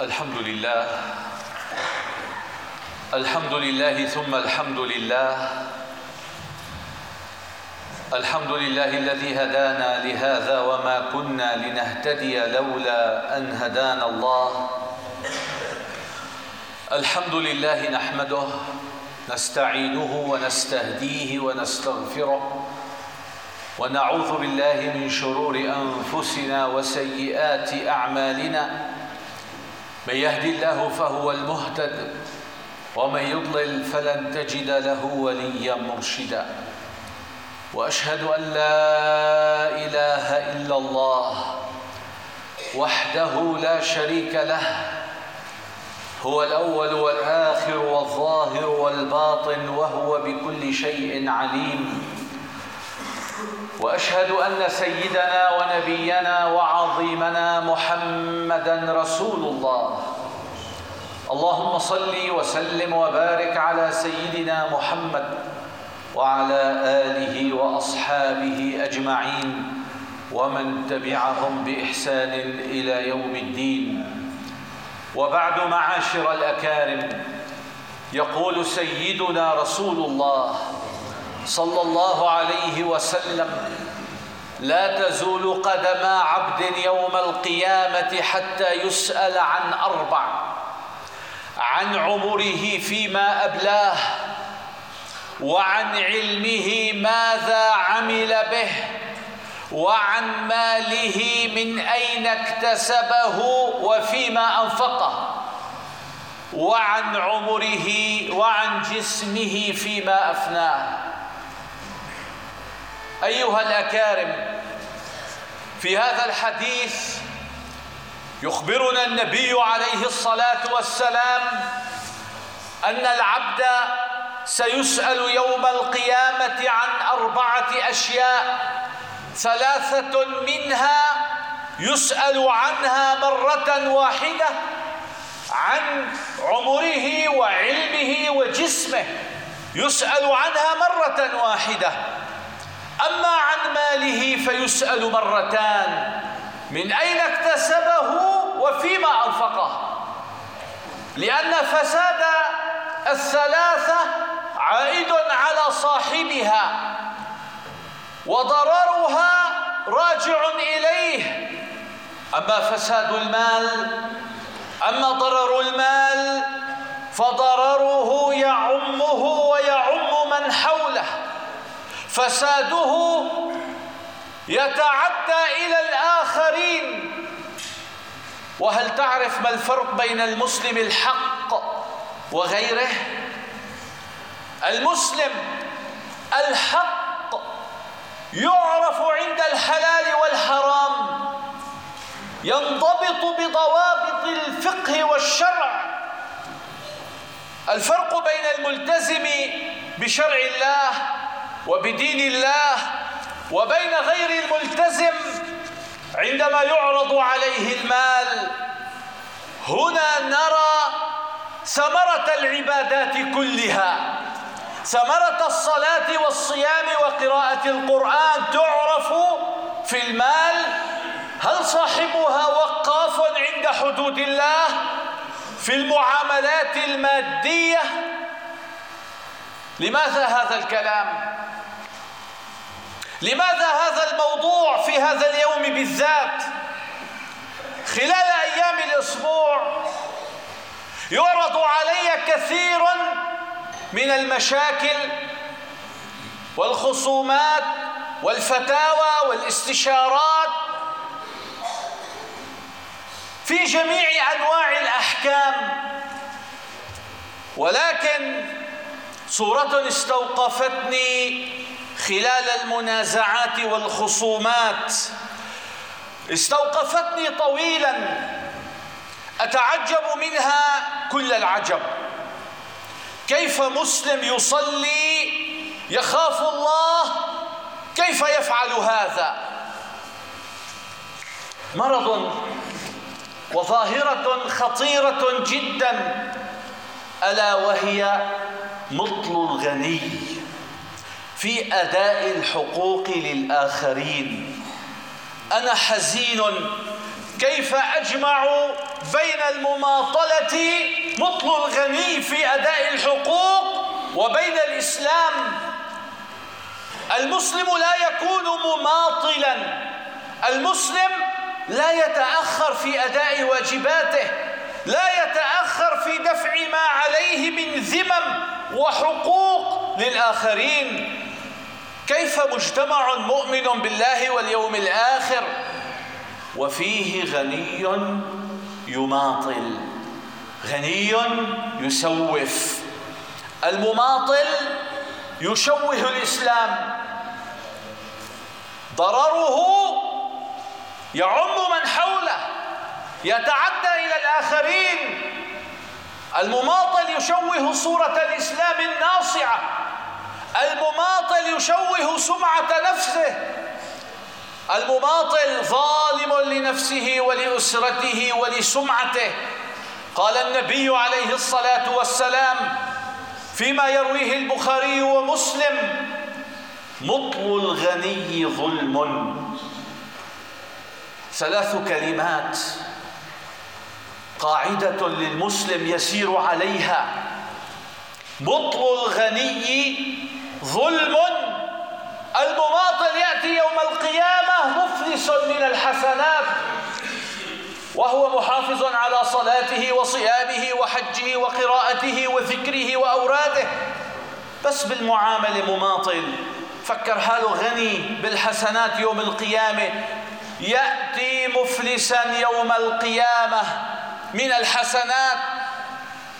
الحمد لله. الحمد لله ثم الحمد لله. الحمد لله الذي هدانا لهذا وما كنا لنهتدي لولا أن هدانا الله. الحمد لله نحمده نستعينه ونستهديه ونستغفره ونعوذ بالله من شرور أنفسنا وسيئات أعمالنا. من يهدي الله فهو المهتد ومن يضلل فلن تجد له وليا مرشدا. وأشهد أن لا إله إلا الله وحده لا شريك له هو الأول والآخر والظاهر والباطن وهو بكل شيء عليم. وأشهد أن سيدنا ونبينا وعظيمنا محمدا رسول الله. اللهم صل وسلم وبارك على سيدنا محمد وعلى آله وأصحابه أجمعين ومن تبعهم بإحسان إلى يوم الدين. وبعد معاشر الأكارم يقول سيدنا رسول الله صلى الله عليه وسلم لا تزول قدما عبد يوم القيامة حتى يسأل عن أربع عن عمره فيما أبلاه وعن علمه ماذا عمل به وعن ماله من أين اكتسبه وفيما أنفقه وعن عمره وعن جسمه فيما أفناه. أيها الأكارم في هذا الحديث يخبرنا النبي عليه الصلاة والسلام أن العبد سيسأل يوم القيامة عن أربعة أشياء ثلاثة منها يسأل عنها مرة واحدة عن عمره وعلمه وجسمه يسأل عنها مرة واحدة. أما عن ماله فيسأل مرتان من أين اكتسبه؟ وفيما أنفقه. لأن فساد الثلاثه عائد على صاحبها وضررها راجع إليه. أما فساد المال أما ضرر المال فضرره يعمه ويعم من حوله. فساده يتعدى إلى الآخرين. وهل تعرف ما الفرق بين المسلم الحق وغيره؟ المسلم الحق يعرف عند الحلال والحرام ينضبط بضوابط الفقه والشرع. الفرق بين الملتزم بشرع الله وبدين الله وبين غير الملتزم عندما يعرض عليه المال هنا نرى ثمرة العبادات كلها. ثمرة الصلاة والصيام وقراءة القرآن تعرف في المال هل صاحبها وقاف عند حدود الله في المعاملات المادية؟ لماذا هذا الكلام؟ لماذا هذا الموضوع في هذا اليوم بالذات؟ خلال أيام الأسبوع يعرض علي كثير من المشاكل والخصومات والفتاوى والاستشارات في جميع أنواع الأحكام. ولكن صورة استوقفتني خلال المنازعات والخصومات. استوقفتني طويلا. أتعجب منها كل العجب. كيف مسلم يصلي يخاف الله؟ كيف يفعل هذا؟ مرض وظاهرة خطيرة جدا. ألا وهي مطل الغني في أداء الحقوق للآخرين. أنا حزين. كيف أجمع بين المماطلة مطل الغني في أداء الحقوق وبين الإسلام؟ المسلم لا يكون مماطلا. المسلم لا يتأخر في أداء واجباته لا يتأخر في دفع ما عليه من ذمم وحقوق للآخرين. كيف مجتمع مؤمن بالله واليوم الآخر وفيه غني يماطل. غني يسوف. المماطل يشوه الإسلام. ضرره يعم من حوله يتعدى إلى الآخرين. المماطل يشوه صورة الإسلام الناصعة. المماطل يشوه سمعة نفسه. المماطل ظالم لنفسه ولأسرته ولسمعته. قال النبي عليه الصلاة والسلام فيما يرويه البخاري ومسلم مطل الغني ظلم. ثلاث كلمات قاعدة للمسلم يسير عليها. بطل الغني ظلم. المماطل يأتي يوم القيامة مفلس من الحسنات وهو محافظ على صلاته وصيامه وحجه وقراءته وذكره وأوراده. بس بالمعاملة مماطل. فكر حاله غني بالحسنات يوم القيامة. يأتي مفلسا يوم القيامة من الحسنات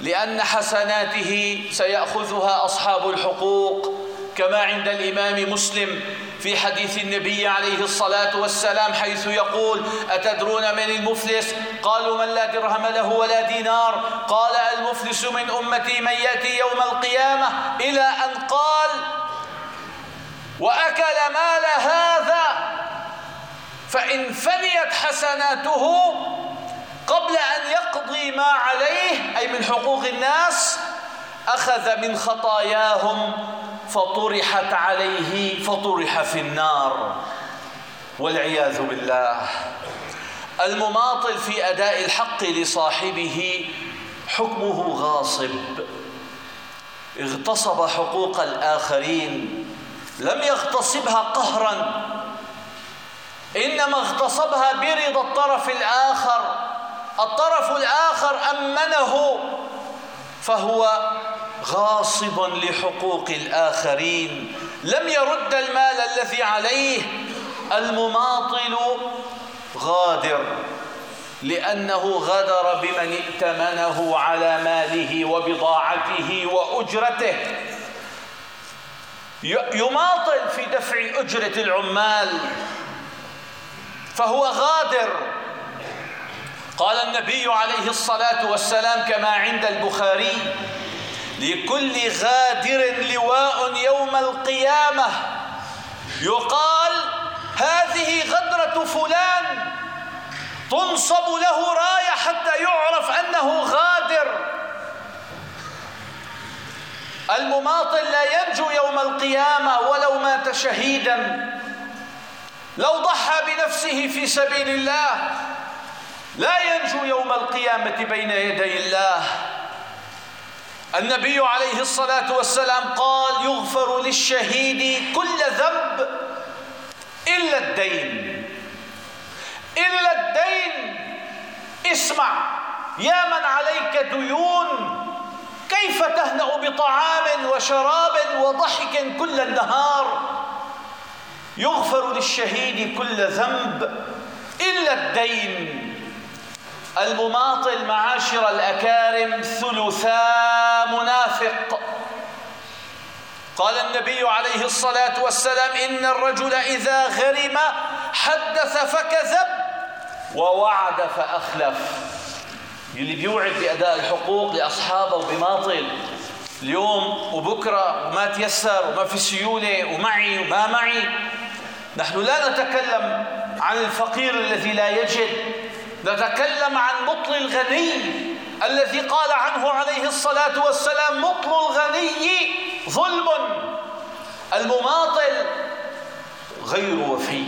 لأن حسناته سيأخذها أصحاب الحقوق. كما عند الإمام مسلم في حديث النبي عليه الصلاة والسلام حيث يقول أتدرون من المفلس؟ قالوا من لا درهم له ولا دينار. قال المفلس من أمتي من يأتي يوم القيامة إلى أن قال وأكل مال هذا فإن فنيت حسناته قبل أن يقضي ما عليه أي من حقوق الناس أخذ من خطاياهم فطرحت عليه فطرح في النار والعياذ بالله. المماطل في أداء الحق لصاحبه حكمه غاصب. اغتصب حقوق الآخرين لم يغتصبها قهرا. إنما اغتصبها برضا الطرف الآخر. الطرف الآخر أمنه فهو غاصب لحقوق الآخرين. لم يرد المال الذي عليه المماطل غادر لأنه غدر بمن ائتمنه على ماله وبضاعته وأجرته. يماطل في دفع أجرة العمال فهو غادر. قال النبي عليه الصلاة والسلام كما عند البخاري لكل غادر لواء يوم القيامة. يقال هذه غدرة فلان تنصب له راية حتى يعرف أنه غادر. المماطل لا ينجو يوم القيامة ولو مات شهيدا. لو ضحى بنفسه في سبيل الله لا ينجو يوم القيامة بين يدي الله. النبي عليه الصلاة والسلام قال يغفر للشهيد كل ذنب إلا الدين. إلا الدين. اسمع يا من عليك ديون كيف تهنأ بطعام وشراب وضحك كل النهار؟ يغفر للشهيد كل ذنب إلا الدين. المماطل معاشر الأكارم ثلثا منافق. قال النبي عليه الصلاة والسلام إن الرجل إذا غرم حدث فكذب ووعد فأخلف. اللي بيوعد بأداء الحقوق لأصحابه بماطل اليوم وبكرة وما تيسر وما في سيولة ومعي وما معي. نحن لا نتكلم عن الفقير الذي لا يجد. نتكلم عن مطل الغني. الذي قال عنه عليه الصلاة والسلام مطل الغني ظلم المماطل غير وفي.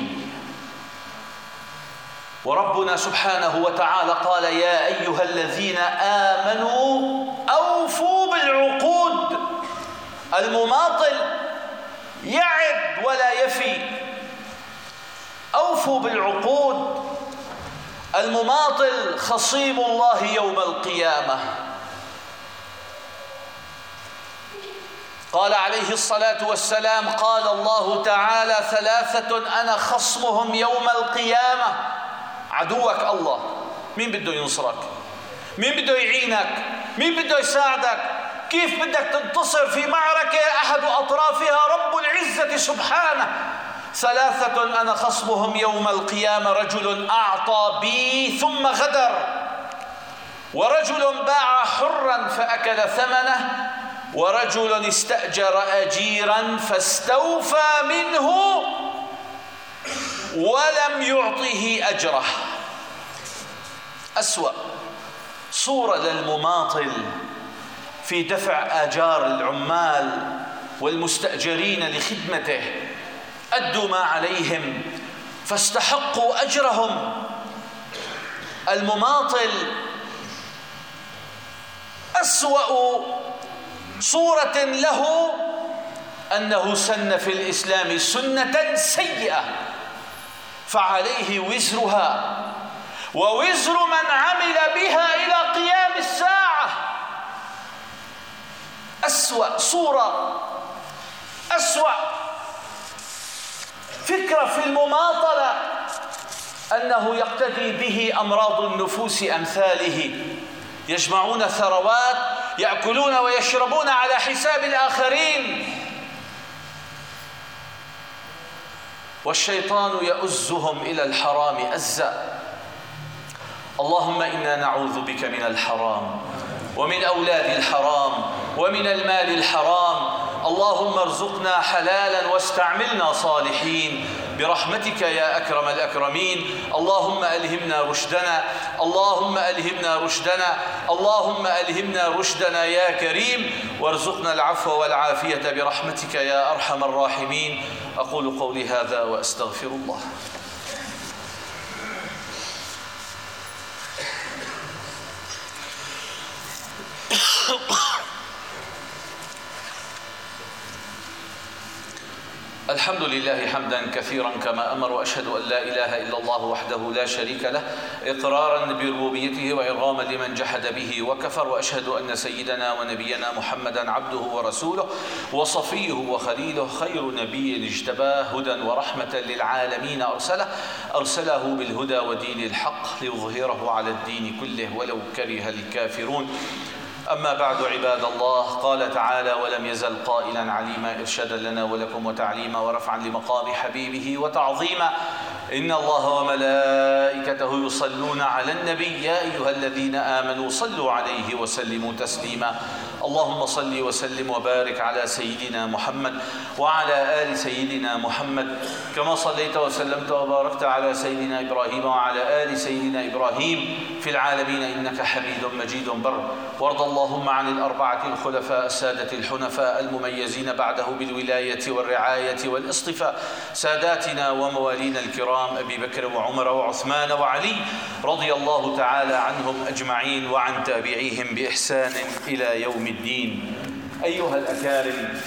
وربنا سبحانه وتعالى قال يا أيها الذين آمنوا أوفوا بالعقود المماطل يعد ولا يفي. أوفوا بالعقود المماطل خصيم الله يوم القيامة. قال عليه الصلاة والسلام قال الله تعالى ثلاثة أنا خصمهم يوم القيامة. عدوك الله. مين بده ينصرك؟ مين بده يعينك؟ مين بده يساعدك؟ كيف بدك تنتصر في معركة أحد أطرافها؟ رب العزة سبحانه. ثلاثة أنا خصمهم يوم القيامة رجل أعطى بي ثم غدر. ورجل باع حرا فأكل ثمنه ورجل استأجر أجيرا فاستوفى منه ولم يعطه أجره. أسوأ صورة للمماطل في دفع آجار العمال والمستأجرين لخدمته. أدوا ما عليهم فاستحقوا أجرهم. المماطل أسوأ صورة له أنه سن في الإسلام سنة سيئة فعليه وزرها. ووزر من عمل بها إلى قيام الساعة. أسوأ صورة أسوأ فكرة في المماطلة أنه يقتدي به أمراض النفوس أمثاله. يجمعون ثروات يأكلون ويشربون على حساب الآخرين. والشيطان يؤزهم إلى الحرام أزا. اللهم إنا نعوذ بك من الحرام ومن أولاد الحرام ومن المال الحرام اللهم ارزقنا حلالا واستعملنا صالحين. برحمتك يا أكرم الأكرمين. اللهم ألهمنا رشدنا. اللهم ألهمنا رشدنا. اللهم ألهمنا رشدنا يا كريم. وارزقنا العفو والعافية برحمتك يا أرحم الراحمين. أقول قولي هذا وأستغفر الله. الحمد لله حمدا كثيرا كما أمر وأشهد أن لا إله إلا الله وحده لا شريك له إقرارا بربوبيته وإرغاما لمن جحد به وكفر وأشهد أن سيدنا ونبينا محمدا عبده ورسوله وصفيه وخليله خير نبي اجتباه هدى ورحمة للعالمين أرسله أرسله بالهدى ودين الحق ليظهره على الدين كله ولو كره الكافرون. أما بعد عباد الله قال تعالى ولم يزل قائلا عليما إرشادا لنا ولكم وتعليما ورفعا لمقام حبيبه وتعظيما إن الله وملائكته يصلون على النبي يا أيها الذين آمنوا صلوا عليه وسلموا تسليما. اللهم صل وسلم وبارك على سيدنا محمد وعلى آل سيدنا محمد. كما صليت وسلمت وباركت على سيدنا إبراهيم وعلى آل سيدنا إبراهيم في العالمين إنك حميد مجيد بر. وارض اللهم عن الأربعة الخلفاء السادة الحنفاء المميزين بعده بالولاية والرعاية والإصطفاء. ساداتنا وموالينا الكرام أبي بكر وعمر وعثمان وعلي رضي الله تعالى عنهم أجمعين وعن تابعيهم بإحسان إلى يوم الدين. أيها الأكارم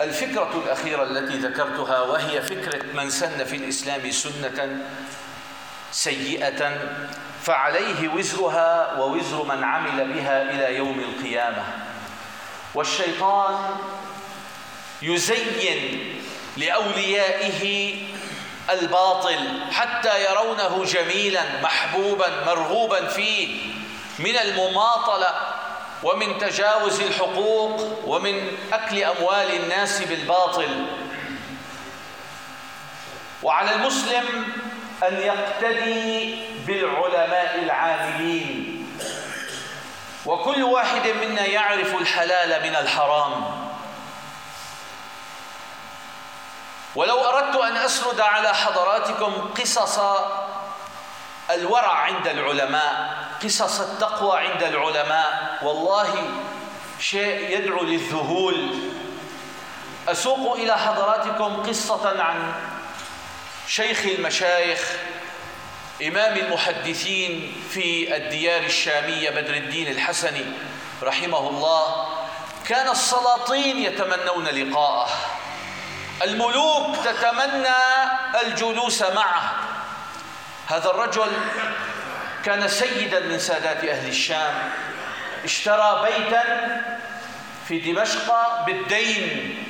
الفكرة الأخيرة التي ذكرتها وهي فكرة من سن في الإسلام سنة سيئة فعليه وزرها ووزر من عمل بها إلى يوم القيامة. والشيطان يزين لأوليائه الباطل حتى يرونه جميلا محبوبا مرغوبا فيه. من المماطلة ومن تجاوز الحقوق ومن أكل أموال الناس بالباطل. وعلى المسلم أن يقتدي بالعلماء العاملين. وكل واحد منا يعرف الحلال من الحرام. ولو أردت أن أسرد على حضراتكم قصص الورع عند العلماء قصص التقوى عند العلماء. والله شيء يدعو للذهول. أسوق إلى حضراتكم قصة عن شيخ المشايخ إمام المحدثين في الديار الشامية بدر الدين الحسني رحمه الله. كان السلاطين يتمنون لقاءه. الملوك تتمنى الجلوس معه. هذا الرجل كان سيدا من سادات أهل الشام اشترى بيتا في دمشق بالدين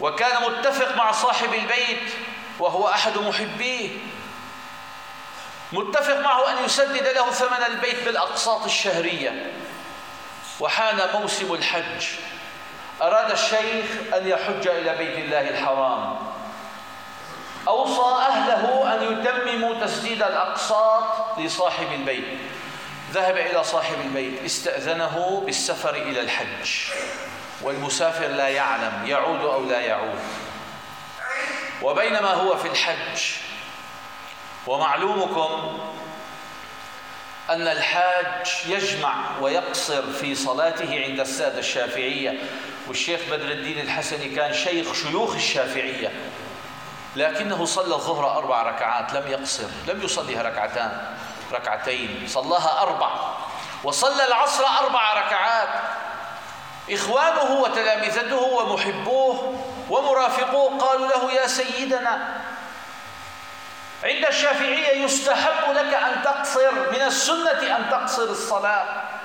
وكان متفق مع صاحب البيت وهو أحد محبيه. متفق معه أن يسدد له ثمن البيت بالأقساط الشهرية. وحان موسم الحج. أراد الشيخ أن يحج إلى بيت الله الحرام. أوصى أهله أن يتمموا تسديد الأقساط لصاحب البيت. ذهب إلى صاحب البيت استأذنه بالسفر إلى الحج. والمسافر لا يعلم يعود أو لا يعود. وبينما هو في الحج ومعلومكم أن الحاج يجمع ويقصر في صلاته عند السادة الشافعية. والشيخ بدر الدين الحسني كان شيخ شيوخ الشافعية. لكنه صلى الظهر أربع ركعات لم يقصر لم يصليها ركعتان ركعتين صلاها أربع وصلى العصر أربع ركعات. إخوانه وتلامذته ومحبوه ومرافقوه قالوا له يا سيدنا عند الشافعية يستحب لك أن تقصر من السنة أن تقصر الصلاة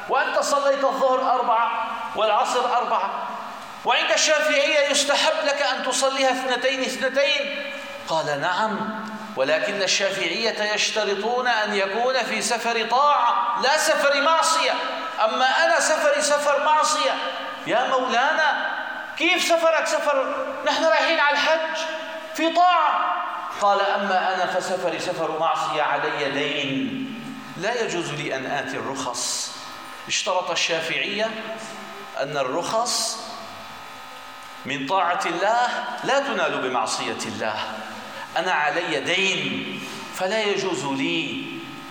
وأنت صليت الظهر أربعة والعصر أربعة وعند الشافعية يستحب لك أن تصليها اثنتين اثنتين قال نعم ولكن الشافعية يشترطون أن يكون في سفر طاعة لا سفر معصية. أما أنا سفري سفر معصية. يا مولانا كيف سفرك سفر؟ نحن رايحين على الحج في طاعة. قال أما أنا فسفري سفر معصية علي دين. لا يجوز لي أن آتي الرخص. اشترط الشافعية أن الرخص من طاعة الله لا تنال بمعصية الله. أنا علي دين فلا يجوز لي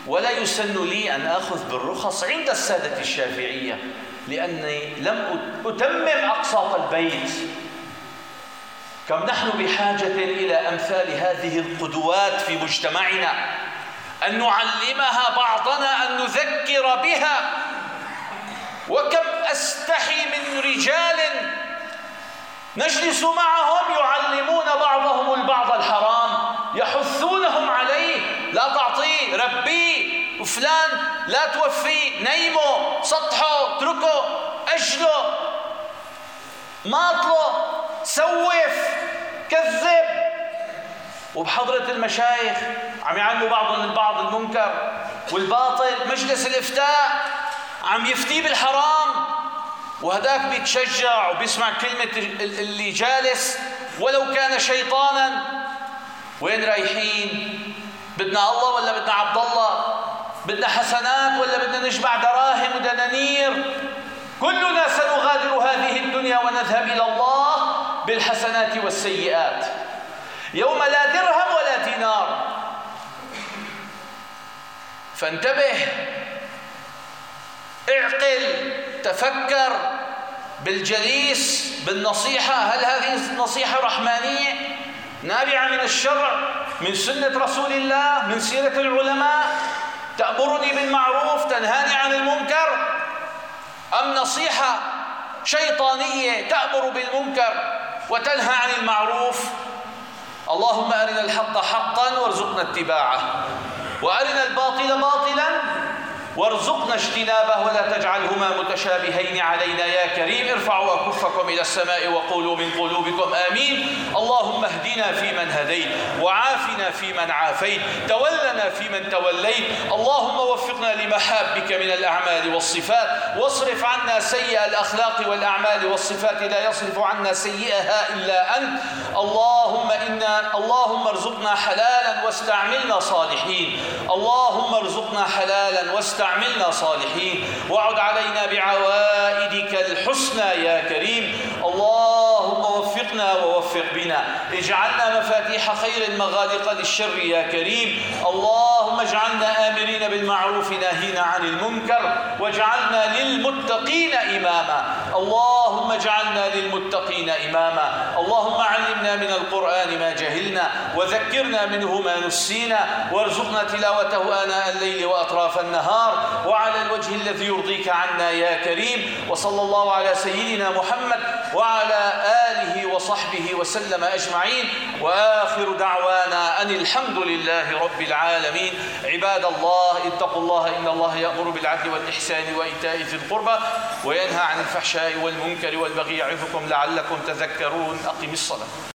ولا يسن لي أن آخذ بالرخص عند السادة الشافعية لأني لم أتمم أقساط البيت. كم نحن بحاجة إلى أمثال هذه القدوات في مجتمعنا؟ أن نعلمها بعضنا أن نذكر بها. وكم أستحي من رجال نجلس معهم يعلمون بعضهم البعض الحرام. يحثونهم عليه. لا تعطيه ربيه. وفلان لا توفيه. نيمه سطحه اتركه. اجله. ماطله. سوف. كذب. وبحضرة المشايخ عم يعلموا بعضهم البعض المنكر والباطل. مجلس الإفتاء عم يفتي بالحرام. وهداك بيتشجع وبيسمع كلمة اللي جالس. ولو كان شيطانا وين رايحين؟ بدنا الله ولا بدنا عبد الله؟ بدنا حسنات ولا بدنا نجمع دراهم ودنانير؟ كلنا سنغادر هذه الدنيا ونذهب إلى الله بالحسنات والسيئات. يوم لا درهم ولا دينار. فانتبه. اعقل. تفكر. بالجليس. بالنصيحة. هل هذه النصيحة رحمانية؟ نابعة من الشرع من سنة رسول الله من سيرة العلماء تأمرني بالمعروف تنهاني عن المنكر. أم نصيحة شيطانية تأمر بالمنكر وتنهى عن المعروف؟ اللهم أرنا الحق حقا وارزقنا اتباعه. وأرنا الباطل باطلا وارزقنا اجتنابه ولا تجعلهما متشابهين علينا يا كريم. ارفعوا أكفكم إلى السماء وقولوا من قلوبكم آمين. اللهم اهدنا فيمن هديت وعافنا فيمن عافيت تولنا فيمن توليت. اللهم وفقنا لمحابك من الأعمال والصفات واصرف عنا سيئ الأخلاق والأعمال والصفات. لا يصرف عنا سيئها إلا أنت. اللهم إنا اللهم ارزقنا حلالا واستعملنا صالحين. اللهم ارزقنا حلالا واستعملنا واستعملنا صالحين. وعد علينا بعوائدك الحسنى يا كريم. اللهم وفقنا ووفق بنا. اجعلنا مفاتيح خير مغالق للشر يا كريم. اللهم اجعلنا آمرين بالمعروف ناهين عن المنكر واجعلنا للمتقين إماما. اللهم اجعلنا للمتقين إماما. اللهم علمنا من القرآن ما جهلنا وذكرنا منه ما نسينا وارزقنا تلاوته آناء الليل وأطراف النهار وعلى الوجه الذي يرضيك عنا يا كريم. وصلى الله على سيدنا محمد وعلى آله وصحبه وسلم أجمعين. وآخر دعوانا أن الحمد لله رب العالمين. عباد الله اتقوا الله إن الله يأمر بالعدل والإحسان وإيتاء ذي القربى وينهى عن الفحشاء والمنكر والبغي يعظكم لعلكم تذكرون. أقم الصلاة.